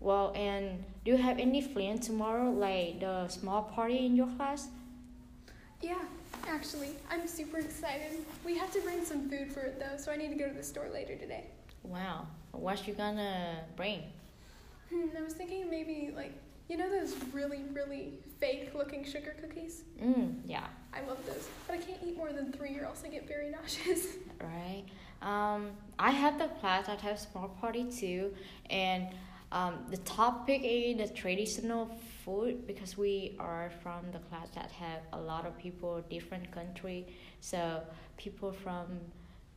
Well, and do you have any plans tomorrow, like the small party in your class? Yeah, actually, I'm super excited. We have to bring some food for it though, so I need to go to the store later today. Wow. What you gonna bring? Hmm, I was thinking maybe like you know those really really fake looking sugar cookies. Mm, yeah. I love those, but I can't eat more than three, or else I get very nauseous. Right. Um, I have the class. I have small party too, and um, the topic is the traditional food because we are from the class that have a lot of people different country. So people from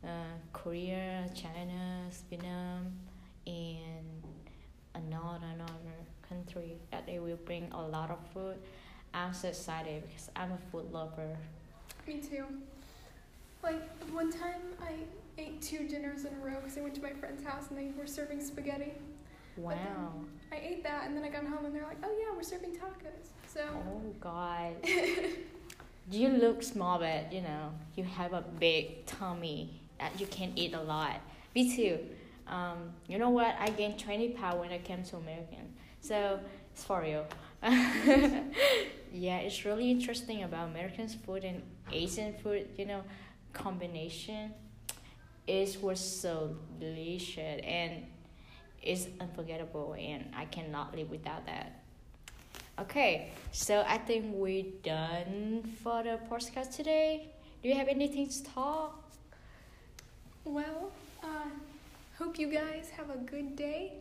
uh, Korea, China, Vietnam, and another another country that they will bring a lot of food. I'm so excited because I'm a food lover. Me too. Like one time, I ate two dinners in a row because I went to my friend's house and they were serving spaghetti. Wow. I ate that and then I got home and they're like, "Oh yeah, we're serving tacos." So. Oh God. you look small, but you know you have a big tummy that you can eat a lot. Me too. Um, you know what? I gained twenty pounds when I came to American. So it's for real. yeah, it's really interesting about American food and Asian food. You know, combination. It was so delicious and it's unforgettable, and I cannot live without that. Okay, so I think we're done for the podcast today. Do you have anything to talk? Well, uh, hope you guys have a good day.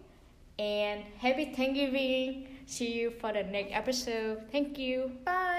And happy Thanksgiving. See you for the next episode. Thank you. Bye.